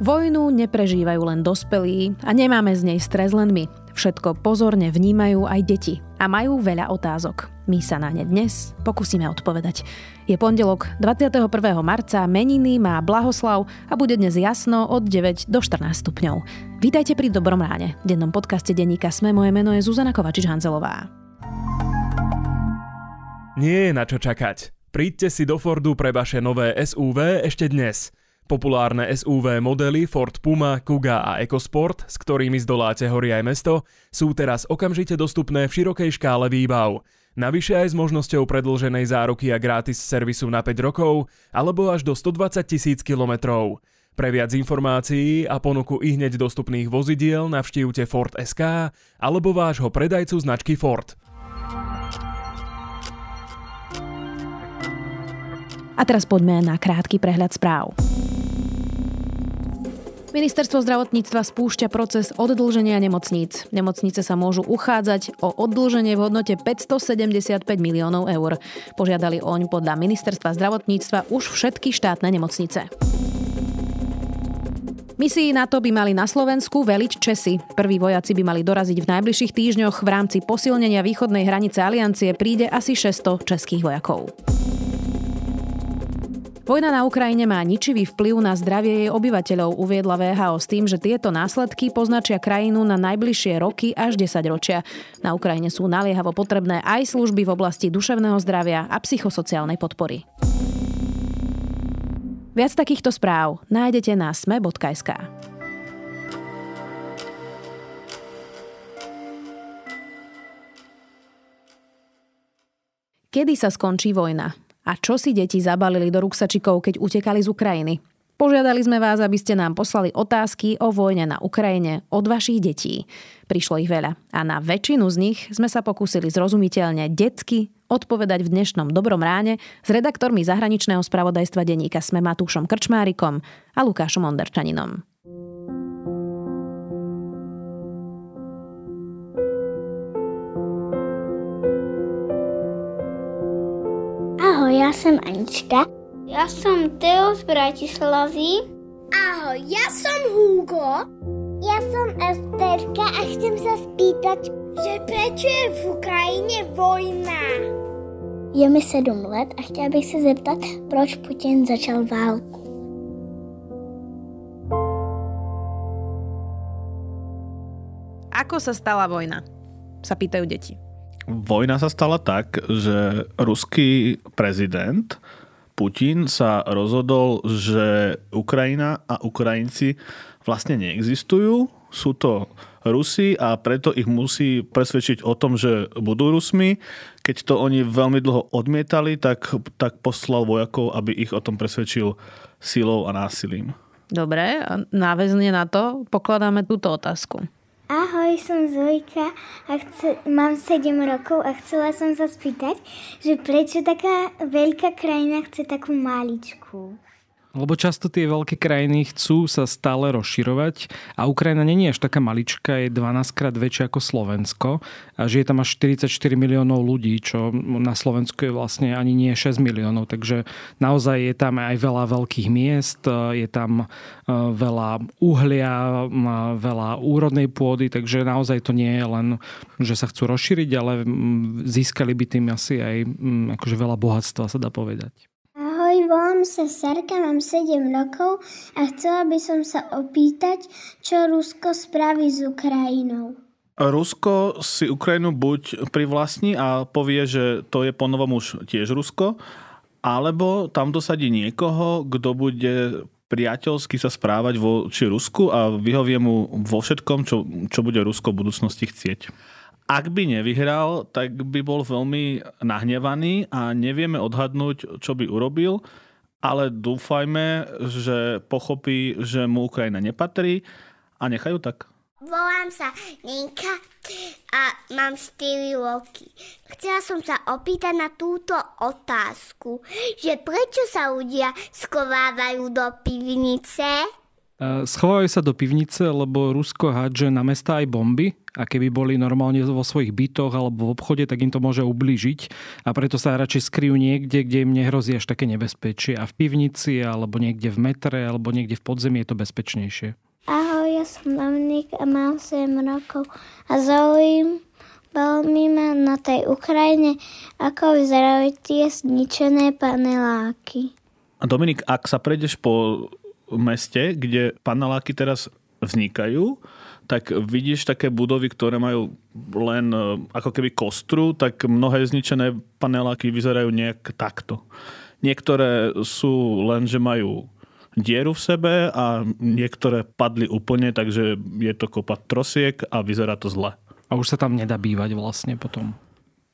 Vojnu neprežívajú len dospelí a nemáme z nej stres len my. Všetko pozorne vnímajú aj deti a majú veľa otázok. My sa na ne dnes pokúsime odpovedať. Je pondelok 21. marca, meniny má Blahoslav a bude dnes jasno od 9 do 14 stupňov. Vítajte pri Dobrom ráne. V dennom podcaste denníka Sme moje meno je Zuzana Kovačič-Hanzelová. Nie je na čo čakať. Príďte si do Fordu pre vaše nové SUV ešte dnes – Populárne SUV modely Ford Puma, Kuga a EcoSport, s ktorými zdoláte hory aj mesto, sú teraz okamžite dostupné v širokej škále výbav. Navyše aj s možnosťou predlženej záruky a gratis servisu na 5 rokov alebo až do 120 tisíc kilometrov. Pre viac informácií a ponuku i hneď dostupných vozidiel navštívte Ford SK alebo vášho predajcu značky Ford. A teraz poďme na krátky prehľad správ. Ministerstvo zdravotníctva spúšťa proces oddlženia nemocníc. Nemocnice sa môžu uchádzať o oddlženie v hodnote 575 miliónov eur. Požiadali oň podľa Ministerstva zdravotníctva už všetky štátne nemocnice. Misii NATO by mali na Slovensku veliť Česi. Prví vojaci by mali doraziť v najbližších týždňoch. V rámci posilnenia východnej hranice aliancie príde asi 600 českých vojakov. Vojna na Ukrajine má ničivý vplyv na zdravie jej obyvateľov, uviedla VHO s tým, že tieto následky poznačia krajinu na najbližšie roky až 10 ročia. Na Ukrajine sú naliehavo potrebné aj služby v oblasti duševného zdravia a psychosociálnej podpory. Viac takýchto správ nájdete na sme.sk. Kedy sa skončí vojna? A čo si deti zabalili do ruksačikov, keď utekali z Ukrajiny? Požiadali sme vás, aby ste nám poslali otázky o vojne na Ukrajine od vašich detí. Prišlo ich veľa a na väčšinu z nich sme sa pokúsili zrozumiteľne detsky odpovedať v dnešnom Dobrom ráne s redaktormi zahraničného spravodajstva denníka Sme Matúšom Krčmárikom a Lukášom Onderčaninom. Ja som Anička. Ja som Teo z Bratislavy. Ahoj, ja som Hugo. Ja som Esterka a chcem sa spýtať, že prečo je v Ukrajine vojna? Je mi 7 let a chtěla bych se zeptat, proč Putin začal válku. Ako sa stala vojna? Sa pýtajú deti. Vojna sa stala tak, že ruský prezident Putin sa rozhodol, že Ukrajina a Ukrajinci vlastne neexistujú. Sú to Rusi a preto ich musí presvedčiť o tom, že budú Rusmi. Keď to oni veľmi dlho odmietali, tak, tak poslal vojakov, aby ich o tom presvedčil silou a násilím. Dobre, a náväzne na to pokladáme túto otázku. Ahoj, som Zojka a chce, mám 7 rokov a chcela som sa spýtať, že prečo taká veľká krajina chce takú maličku? Lebo často tie veľké krajiny chcú sa stále rozširovať a Ukrajina není až taká malička, je 12 krát väčšia ako Slovensko a žije tam až 44 miliónov ľudí, čo na Slovensku je vlastne ani nie 6 miliónov, takže naozaj je tam aj veľa veľkých miest, je tam e, veľa uhlia, veľa úrodnej pôdy, takže naozaj to nie je len, že sa chcú rozšíriť, ale získali by tým asi aj akože veľa bohatstva, sa dá povedať. Volám sa Sarka, mám 7 rokov a chcela by som sa opýtať, čo Rusko spraví s Ukrajinou. Rusko si Ukrajinu buď privlastní a povie, že to je ponovom už tiež Rusko, alebo tam dosadí niekoho, kto bude priateľsky sa správať voči Rusku a vyhovie mu vo všetkom, čo, čo bude Rusko v budúcnosti chcieť. Ak by nevyhral, tak by bol veľmi nahnevaný a nevieme odhadnúť, čo by urobil, ale dúfajme, že pochopí, že mu Ukrajina nepatrí a nechajú tak. Volám sa Ninka a mám 4 roky. Chcela som sa opýtať na túto otázku, že prečo sa ľudia skovávajú do pivnice? Schovajú sa do pivnice, lebo Rusko hádže na mesta aj bomby a keby boli normálne vo svojich bytoch alebo v obchode, tak im to môže ublížiť a preto sa radšej skryjú niekde, kde im nehrozí až také nebezpečie a v pivnici alebo niekde v metre alebo niekde v podzemí je to bezpečnejšie. Ahoj, ja som Dominik a mám 7 rokov a zaujímam veľmi ma na tej Ukrajine, ako vyzerajú tie zničené paneláky. A Dominik, ak sa prejdeš po meste, kde paneláky teraz vznikajú, tak vidíš také budovy, ktoré majú len e, ako keby kostru, tak mnohé zničené paneláky vyzerajú nejak takto. Niektoré sú len, že majú dieru v sebe a niektoré padli úplne, takže je to kopa trosiek a vyzerá to zle. A už sa tam nedá bývať vlastne potom.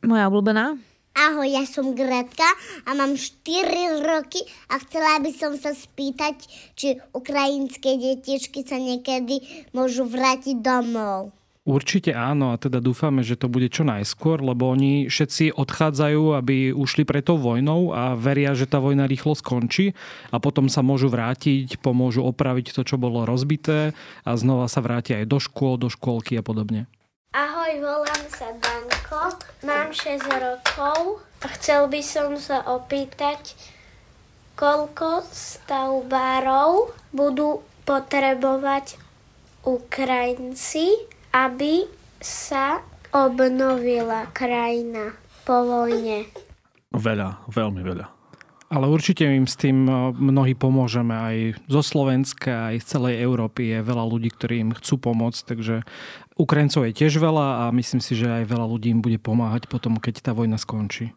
Moja obľúbená? Ahoj, ja som Gretka a mám 4 roky a chcela by som sa spýtať, či ukrajinské detičky sa niekedy môžu vrátiť domov. Určite áno a teda dúfame, že to bude čo najskôr, lebo oni všetci odchádzajú, aby ušli pre tou vojnou a veria, že tá vojna rýchlo skončí a potom sa môžu vrátiť, pomôžu opraviť to, čo bolo rozbité a znova sa vrátia aj do škôl, do škôlky a podobne. Ahoj, volám sa Danko, mám 6 rokov a chcel by som sa opýtať, koľko stavbárov budú potrebovať Ukrajinci, aby sa obnovila krajina po vojne. Veľa, veľmi veľa. Ale určite im s tým eh, mnohí pomôžeme. Aj zo Slovenska, aj z celej Európy je veľa ľudí, ktorí im chcú pomôcť, takže Ukrajincov je tiež veľa a myslím si, že aj veľa ľudí im bude pomáhať potom, keď tá vojna skončí.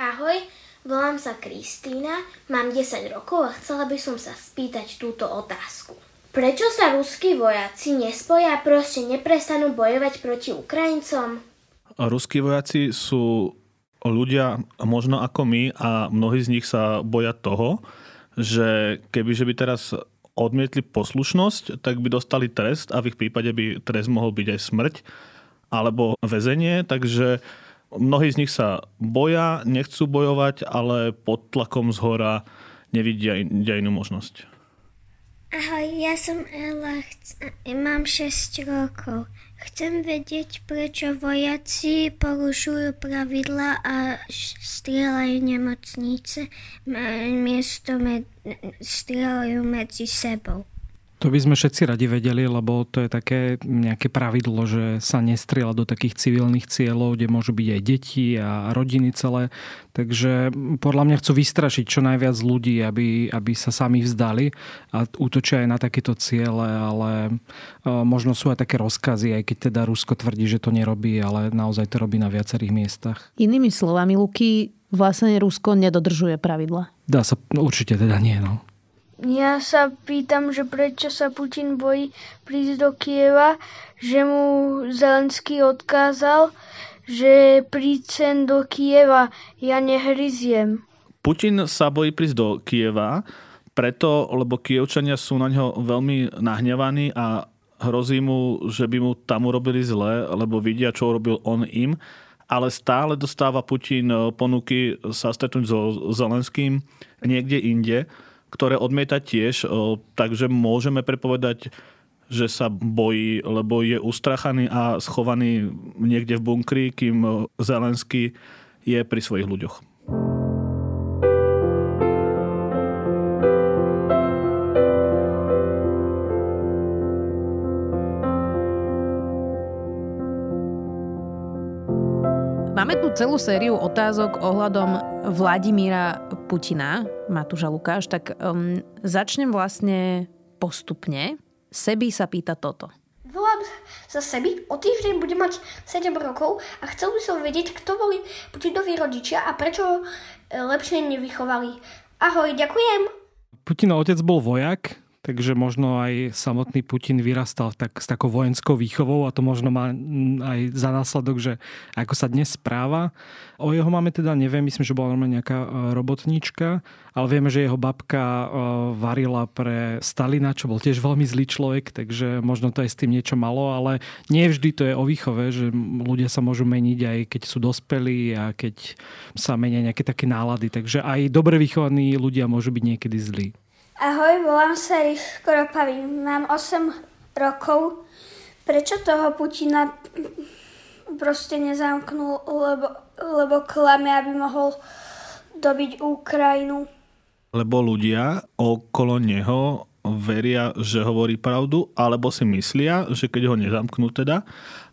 Ahoj, volám sa Kristýna, mám 10 rokov a chcela by som sa spýtať túto otázku. Prečo sa ruskí vojaci nespoja a proste neprestanú bojovať proti Ukrajincom? Ruskí vojaci sú ľudia možno ako my a mnohí z nich sa boja toho, že kebyže by teraz odmietli poslušnosť, tak by dostali trest a v ich prípade by trest mohol byť aj smrť alebo väzenie, takže mnohí z nich sa boja, nechcú bojovať, ale pod tlakom z hora nevidia inú možnosť. Ahoj, ja som Ela, mám 6 rokov. Chcem vedieť, prečo vojaci porušujú pravidla a strieľajú nemocnice, miesto med- strieľajú medzi sebou. To by sme všetci radi vedeli, lebo to je také nejaké pravidlo, že sa nestrieľa do takých civilných cieľov, kde môžu byť aj deti a rodiny celé. Takže podľa mňa chcú vystrašiť čo najviac ľudí, aby, aby sa sami vzdali a útočia aj na takéto ciele, ale e, možno sú aj také rozkazy, aj keď teda Rusko tvrdí, že to nerobí, ale naozaj to robí na viacerých miestach. Inými slovami, Luky, vlastne Rusko nedodržuje pravidla. Dá sa, no určite teda nie, no. Ja sa pýtam, že prečo sa Putin bojí prísť do Kieva, že mu Zelenský odkázal, že príď do Kieva, ja nehryziem. Putin sa bojí prísť do Kieva, preto, lebo Kievčania sú na ňo veľmi nahnevaní a hrozí mu, že by mu tam urobili zle, lebo vidia, čo urobil on im. Ale stále dostáva Putin ponuky sa stretnúť so Zelenským niekde inde ktoré odmieta tiež, takže môžeme prepovedať, že sa bojí, lebo je ustrachaný a schovaný niekde v bunkri, kým Zelenský je pri svojich ľuďoch. Celú sériu otázok ohľadom Vladimíra Putina, Matúša Lukáš, tak um, začnem vlastne postupne. Sebi sa pýta toto. Volám sa Sebi, o týždeň budem mať 7 rokov a chcel by som vedieť, kto boli Putinovi rodičia a prečo e, lepšie nevychovali. Ahoj, ďakujem. Putinov otec bol vojak, takže možno aj samotný Putin vyrastal tak, s takou vojenskou výchovou a to možno má aj za následok, že ako sa dnes správa. O jeho máme teda neviem, myslím, že bola normálne nejaká e, robotníčka, ale vieme, že jeho babka e, varila pre Stalina, čo bol tiež veľmi zlý človek, takže možno to aj s tým niečo malo, ale nie vždy to je o výchove, že ľudia sa môžu meniť aj keď sú dospelí a keď sa menia nejaké také nálady, takže aj dobre vychovaní ľudia môžu byť niekedy zlí. Ahoj, volám sa Ropavý. Mám 8 rokov. Prečo toho Putina proste nezamknul, lebo, lebo klame, aby mohol dobiť Ukrajinu? Lebo ľudia okolo neho veria, že hovorí pravdu, alebo si myslia, že keď ho nezamknú teda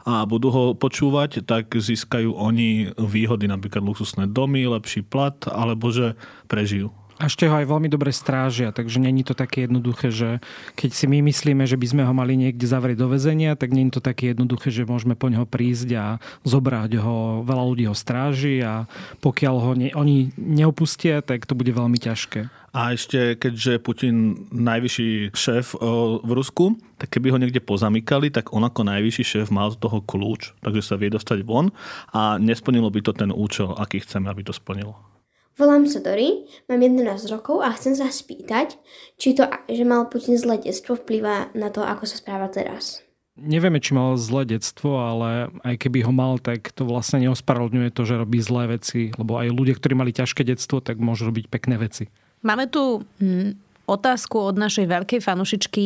a budú ho počúvať, tak získajú oni výhody, napríklad luxusné domy, lepší plat, alebo že prežijú. A ešte ho aj veľmi dobre strážia, takže není to také jednoduché, že keď si my myslíme, že by sme ho mali niekde zavrieť do väzenia, tak není to také jednoduché, že môžeme po neho prísť a zobrať ho, veľa ľudí ho stráži a pokiaľ ho ne, oni neopustia, tak to bude veľmi ťažké. A ešte, keďže Putin najvyšší šéf v Rusku, tak keby ho niekde pozamykali, tak on ako najvyšší šéf mal z toho kľúč, takže sa vie dostať von a nesplnilo by to ten účel, aký chceme, aby to splnilo. Volám sa Dory, mám 11 rokov a chcem sa spýtať, či to, že mal Putin zlé detstvo, vplýva na to, ako sa správa teraz. Nevieme, či mal zlé detstvo, ale aj keby ho mal, tak to vlastne neospravedlňuje to, že robí zlé veci, lebo aj ľudia, ktorí mali ťažké detstvo, tak môžu robiť pekné veci. Máme tu hm, otázku od našej veľkej fanušičky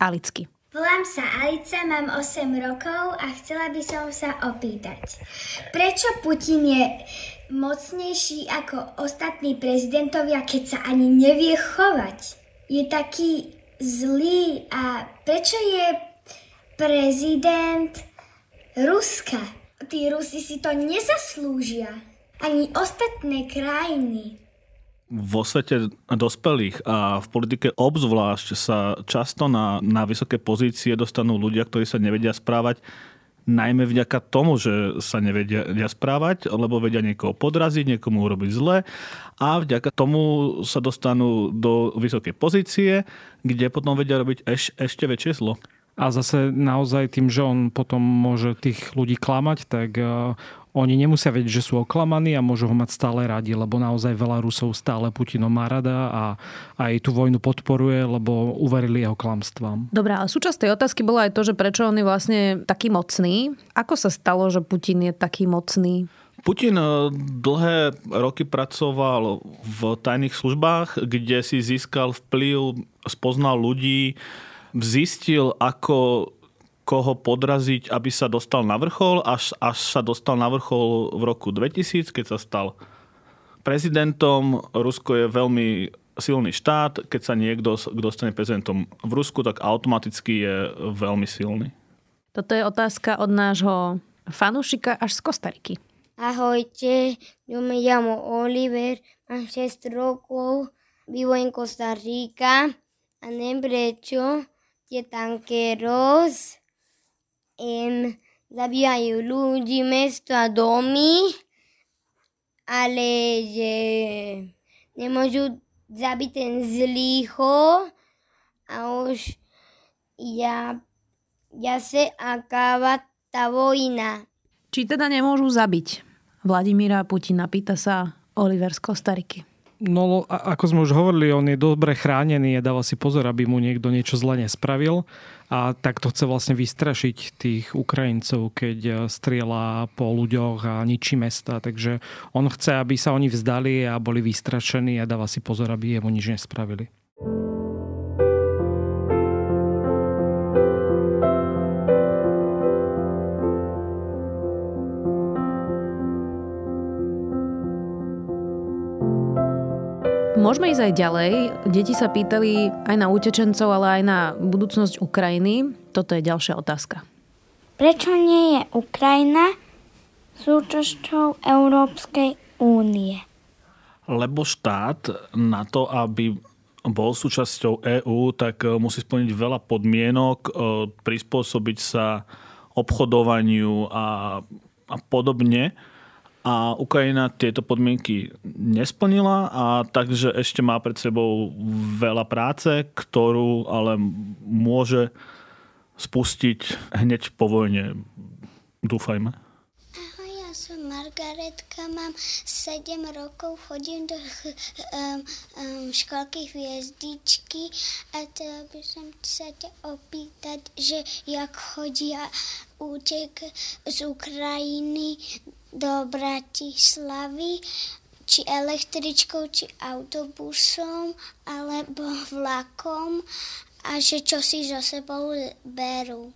Alicky. Volám sa Alica, mám 8 rokov a chcela by som sa opýtať, prečo Putin je mocnejší ako ostatní prezidentovia, keď sa ani nevie chovať? Je taký zlý a prečo je prezident Ruska? Tí Rusi si to nezaslúžia. Ani ostatné krajiny vo svete dospelých a v politike obzvlášť sa často na, na vysoké pozície dostanú ľudia, ktorí sa nevedia správať najmä vďaka tomu, že sa nevedia správať, lebo vedia niekoho podraziť, niekomu urobiť zle a vďaka tomu sa dostanú do vysokej pozície, kde potom vedia robiť eš, ešte väčšie zlo. A zase naozaj tým, že on potom môže tých ľudí klamať, tak eh, oni nemusia vedieť, že sú oklamaní a môžu ho mať stále radi, lebo naozaj veľa Rusov stále Putinom má rada a aj tú vojnu podporuje, lebo uverili jeho klamstvám. Dobre, ale súčasť tej otázky bola aj to, že prečo on je vlastne taký mocný. Ako sa stalo, že Putin je taký mocný? Putin eh, dlhé roky pracoval v tajných službách, kde si získal vplyv, spoznal ľudí, zistil, ako koho podraziť, aby sa dostal na vrchol, až, až sa dostal na vrchol v roku 2000, keď sa stal prezidentom. Rusko je veľmi silný štát. Keď sa niekto, kto stane prezidentom v Rusku, tak automaticky je veľmi silný. Toto je otázka od nášho fanúšika až z Kostariky. Ahojte, yo me llamo Oliver, mám 6 rokov, vivo en Costa Rica a neviem tie tankeros em, zabíjajú ľudí, mesto a domy, ale že nemôžu zabiť ten zlýho a už ja, ja sa akáva tá vojna. Či teda nemôžu zabiť Vladimíra Putina, pýta sa Oliver z Kostariky. No, ako sme už hovorili, on je dobre chránený a dáva si pozor, aby mu niekto niečo zle nespravil. A takto chce vlastne vystrašiť tých Ukrajincov, keď strieľa po ľuďoch a ničí mesta. Takže on chce, aby sa oni vzdali a boli vystrašení a dáva si pozor, aby jemu nič nespravili. Môžeme ísť aj ďalej. Deti sa pýtali aj na utečencov, ale aj na budúcnosť Ukrajiny. Toto je ďalšia otázka. Prečo nie je Ukrajina súčasťou Európskej únie? Lebo štát na to, aby bol súčasťou EÚ, tak e, musí splniť veľa podmienok, e, prispôsobiť sa obchodovaniu a, a podobne a Ukrajina tieto podmienky nesplnila a takže ešte má pred sebou veľa práce, ktorú ale môže spustiť hneď po vojne. Dúfajme. Ahoj, ja som Margaretka, mám 7 rokov, chodím do um, um, školky hviezdičky a to by som sa ťa opýtať, že jak chodia útek z Ukrajiny do Bratislavy či električkou, či autobusom, alebo vlakom a že čo si so sebou berú.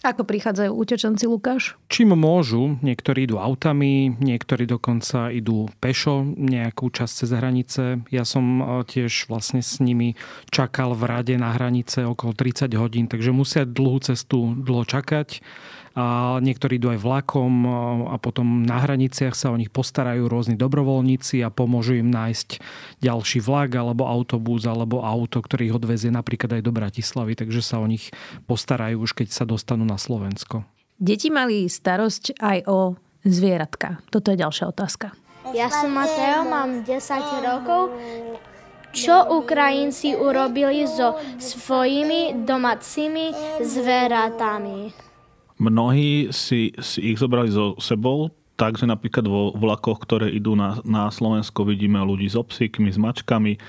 Ako prichádzajú utečenci, Lukáš? Čím môžu, niektorí idú autami, niektorí dokonca idú pešo nejakú časť cez hranice. Ja som e, tiež vlastne s nimi čakal v rade na hranice okolo 30 hodín, takže musia dlhú cestu dlho čakať a niektorí idú aj vlakom a potom na hraniciach sa o nich postarajú rôzni dobrovoľníci a pomôžu im nájsť ďalší vlak alebo autobus alebo auto, ktorý ich odvezie napríklad aj do Bratislavy, takže sa o nich postarajú už keď sa dostanú na Slovensko. Deti mali starosť aj o zvieratka. Toto je ďalšia otázka. Ja som Mateo, mám 10 rokov. Čo Ukrajinci urobili so svojimi domácimi zvieratami? Mnohí si, si ich zobrali so sebou, takže napríklad vo vlakoch, ktoré idú na, na Slovensko, vidíme ľudí s obsíkmi, s mačkami,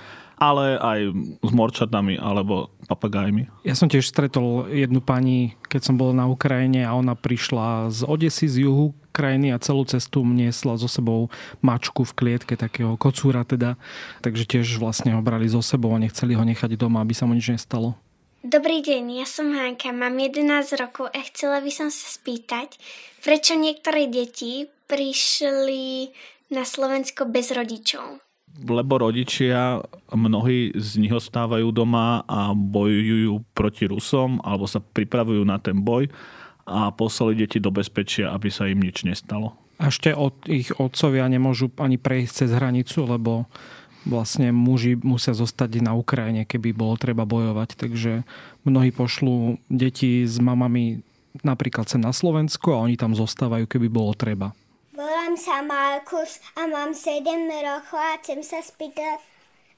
ale aj s morčatami alebo papagajmi. Ja som tiež stretol jednu pani, keď som bol na Ukrajine a ona prišla z Odesy, z juhu krajiny a celú cestu niesla so sebou mačku v klietke, takého kocúra teda. Takže tiež vlastne ho brali so sebou a nechceli ho nechať doma, aby sa mu nič nestalo. Dobrý deň, ja som Hanka, mám 11 rokov a chcela by som sa spýtať, prečo niektoré deti prišli na Slovensko bez rodičov? Lebo rodičia, mnohí z nich ostávajú doma a bojujú proti Rusom alebo sa pripravujú na ten boj a poslali deti do bezpečia, aby sa im nič nestalo. A ešte od ich otcovia nemôžu ani prejsť cez hranicu, lebo vlastne muži musia zostať na Ukrajine, keby bolo treba bojovať. Takže mnohí pošlú deti s mamami napríklad sem na Slovensku a oni tam zostávajú, keby bolo treba. Volám sa Markus a mám 7 rokov a chcem sa spýtať,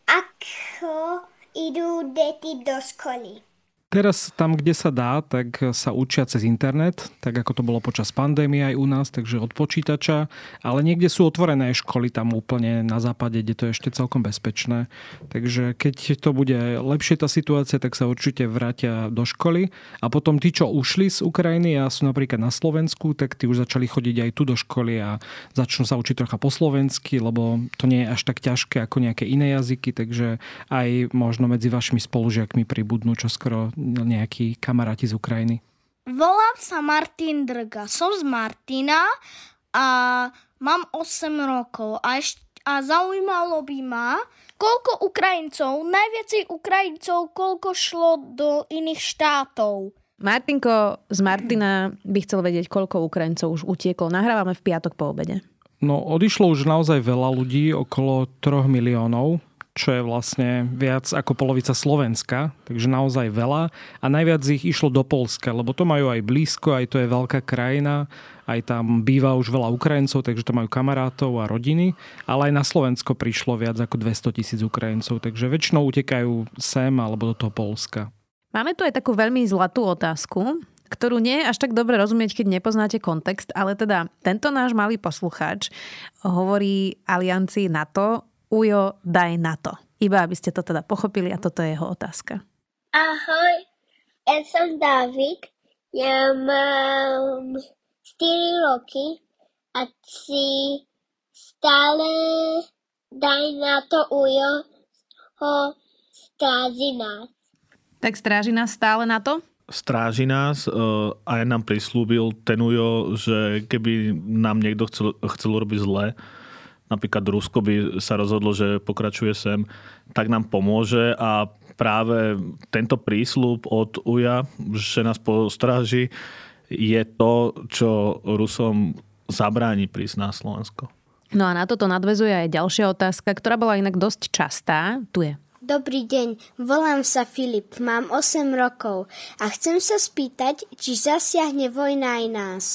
ako idú deti do školy. Teraz tam, kde sa dá, tak sa učia cez internet, tak ako to bolo počas pandémie aj u nás, takže od počítača, ale niekde sú otvorené školy tam úplne na západe, kde to je ešte celkom bezpečné. Takže keď to bude lepšie tá situácia, tak sa určite vrátia do školy a potom tí, čo ušli z Ukrajiny a sú napríklad na Slovensku, tak tí už začali chodiť aj tu do školy a začnú sa učiť trocha po slovensky, lebo to nie je až tak ťažké ako nejaké iné jazyky, takže aj možno medzi vašimi spolužiakmi pribudnú čo skoro nejakí kamaráti z Ukrajiny? Volám sa Martin Drga. Som z Martina a mám 8 rokov a, eš- a zaujímalo by ma, koľko Ukrajincov, najviacej Ukrajincov, koľko šlo do iných štátov. Martinko z Martina by chcel vedieť, koľko Ukrajincov už utieklo. Nahrávame v piatok po obede. No, odišlo už naozaj veľa ľudí, okolo 3 miliónov čo je vlastne viac ako polovica Slovenska, takže naozaj veľa. A najviac ich išlo do Polska, lebo to majú aj blízko, aj to je veľká krajina, aj tam býva už veľa Ukrajincov, takže tam majú kamarátov a rodiny, ale aj na Slovensko prišlo viac ako 200 tisíc Ukrajincov, takže väčšinou utekajú sem alebo do toho Polska. Máme tu aj takú veľmi zlatú otázku, ktorú nie je až tak dobre rozumieť, keď nepoznáte kontext, ale teda tento náš malý poslucháč hovorí aliancii NATO Ujo, daj na to. Iba aby ste to teda pochopili a toto je jeho otázka. Ahoj, ja som David, ja mám 4 roky a si stále daj na to Ujo ho stráži nás. Tak stráži nás stále na to? stráži nás uh, a ja nám prislúbil ten Ujo, že keby nám niekto chcel, chcel robiť zle, napríklad Rusko by sa rozhodlo, že pokračuje sem, tak nám pomôže a práve tento prísľub od UJA, že nás postráži, je to, čo Rusom zabráni prísť na Slovensko. No a na toto nadvezuje aj ďalšia otázka, ktorá bola inak dosť častá. Tu je. Dobrý deň, volám sa Filip, mám 8 rokov a chcem sa spýtať, či zasiahne vojna aj nás.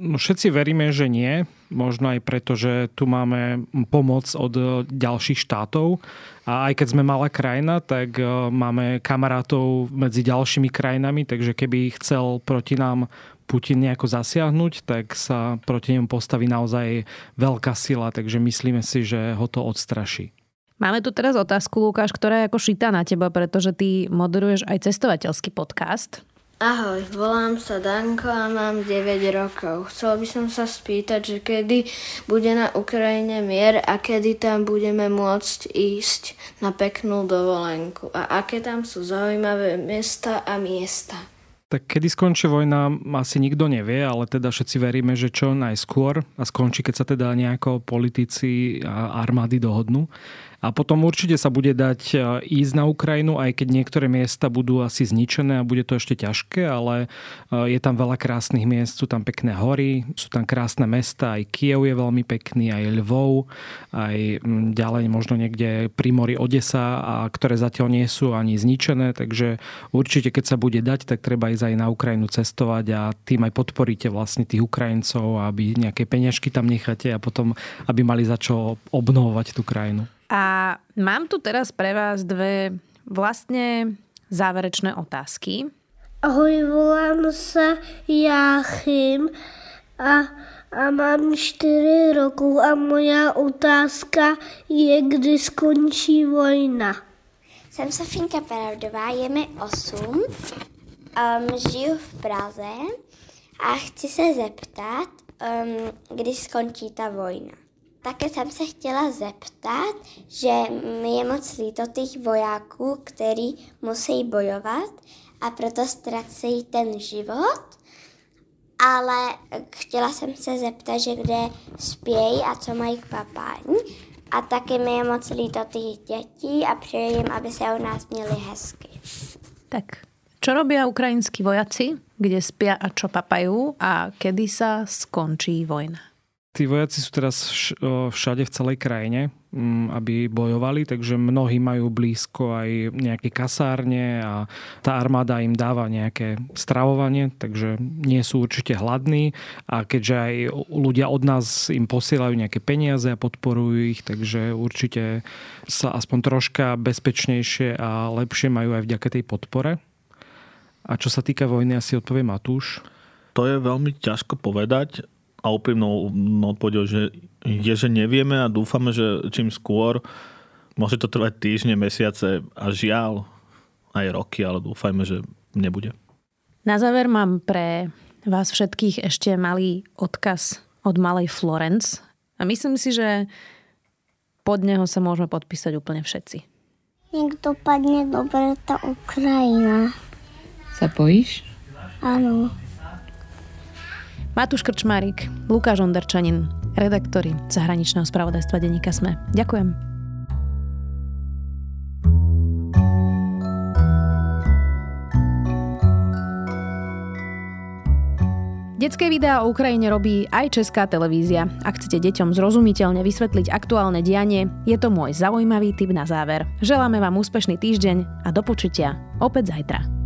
No, všetci veríme, že nie, možno aj preto, že tu máme pomoc od e, ďalších štátov. A aj keď sme malá krajina, tak e, máme kamarátov medzi ďalšími krajinami, takže keby chcel proti nám Putin nejako zasiahnuť, tak sa proti nemu postaví naozaj veľká sila, takže myslíme si, že ho to odstraší. Máme tu teraz otázku, Lukáš, ktorá je ako šitá na teba, pretože ty moderuješ aj cestovateľský podcast. Ahoj, volám sa Danko a mám 9 rokov. Chcel by som sa spýtať, že kedy bude na Ukrajine mier a kedy tam budeme môcť ísť na peknú dovolenku a aké tam sú zaujímavé mesta a miesta. Tak kedy skončí vojna, asi nikto nevie, ale teda všetci veríme, že čo najskôr a skončí, keď sa teda nejako politici a armády dohodnú. A potom určite sa bude dať e, ísť na Ukrajinu, aj keď niektoré miesta budú asi zničené a bude to ešte ťažké, ale e, je tam veľa krásnych miest, sú tam pekné hory, sú tam krásne mesta, aj Kiev je veľmi pekný, aj Lvov, aj ďalej možno niekde pri mori Odesa, a ktoré zatiaľ nie sú ani zničené, takže určite keď sa bude dať, tak treba ísť aj na Ukrajinu cestovať a tým aj podporíte vlastne tých Ukrajincov, aby nejaké peňažky tam necháte a potom, aby mali za čo obnovovať tú krajinu. A mám tu teraz pre vás dve vlastne záverečné otázky. Ahoj, volám sa Jachim a, a mám 4 rokov a moja otázka je, kdy skončí vojna. Jsem Sofinka Pravdová, je mi 8, um, žiju v Praze a chci se zeptat, um, kdy skončí ta vojna. Také jsem se chtěla zeptat, že mi je moc líto těch vojáků, který musí bojovat a proto ztracejí ten život. Ale chtěla jsem se zeptat, že kde spějí a co mají k papání. A taky mi je moc líto těch dětí a přeji aby se u nás měli hezky. Tak, čo robia ukrajinskí vojaci, kde spia a čo papajú a kedy sa skončí vojna? Tí vojaci sú teraz všade v celej krajine, mm, aby bojovali, takže mnohí majú blízko aj nejaké kasárne a tá armáda im dáva nejaké stravovanie, takže nie sú určite hladní a keďže aj ľudia od nás im posielajú nejaké peniaze a podporujú ich, takže určite sa aspoň troška bezpečnejšie a lepšie majú aj vďaka tej podpore. A čo sa týka vojny, asi odpovie Matúš. To je veľmi ťažko povedať a úprimnou odpovedou, že je, že nevieme a dúfame, že čím skôr môže to trvať týždne, mesiace a žiaľ aj roky, ale dúfajme, že nebude. Na záver mám pre vás všetkých ešte malý odkaz od malej Florence a myslím si, že pod neho sa môžeme podpísať úplne všetci. Nech dopadne dobre tá Ukrajina. Sa bojíš? Áno. Matúš Krčmárik, Lukáš Onderčanin, redaktori zahraničného spravodajstva denníka Sme. Ďakujem. Detské videá o Ukrajine robí aj Česká televízia. Ak chcete deťom zrozumiteľne vysvetliť aktuálne dianie, je to môj zaujímavý tip na záver. Želáme vám úspešný týždeň a do počutia opäť zajtra.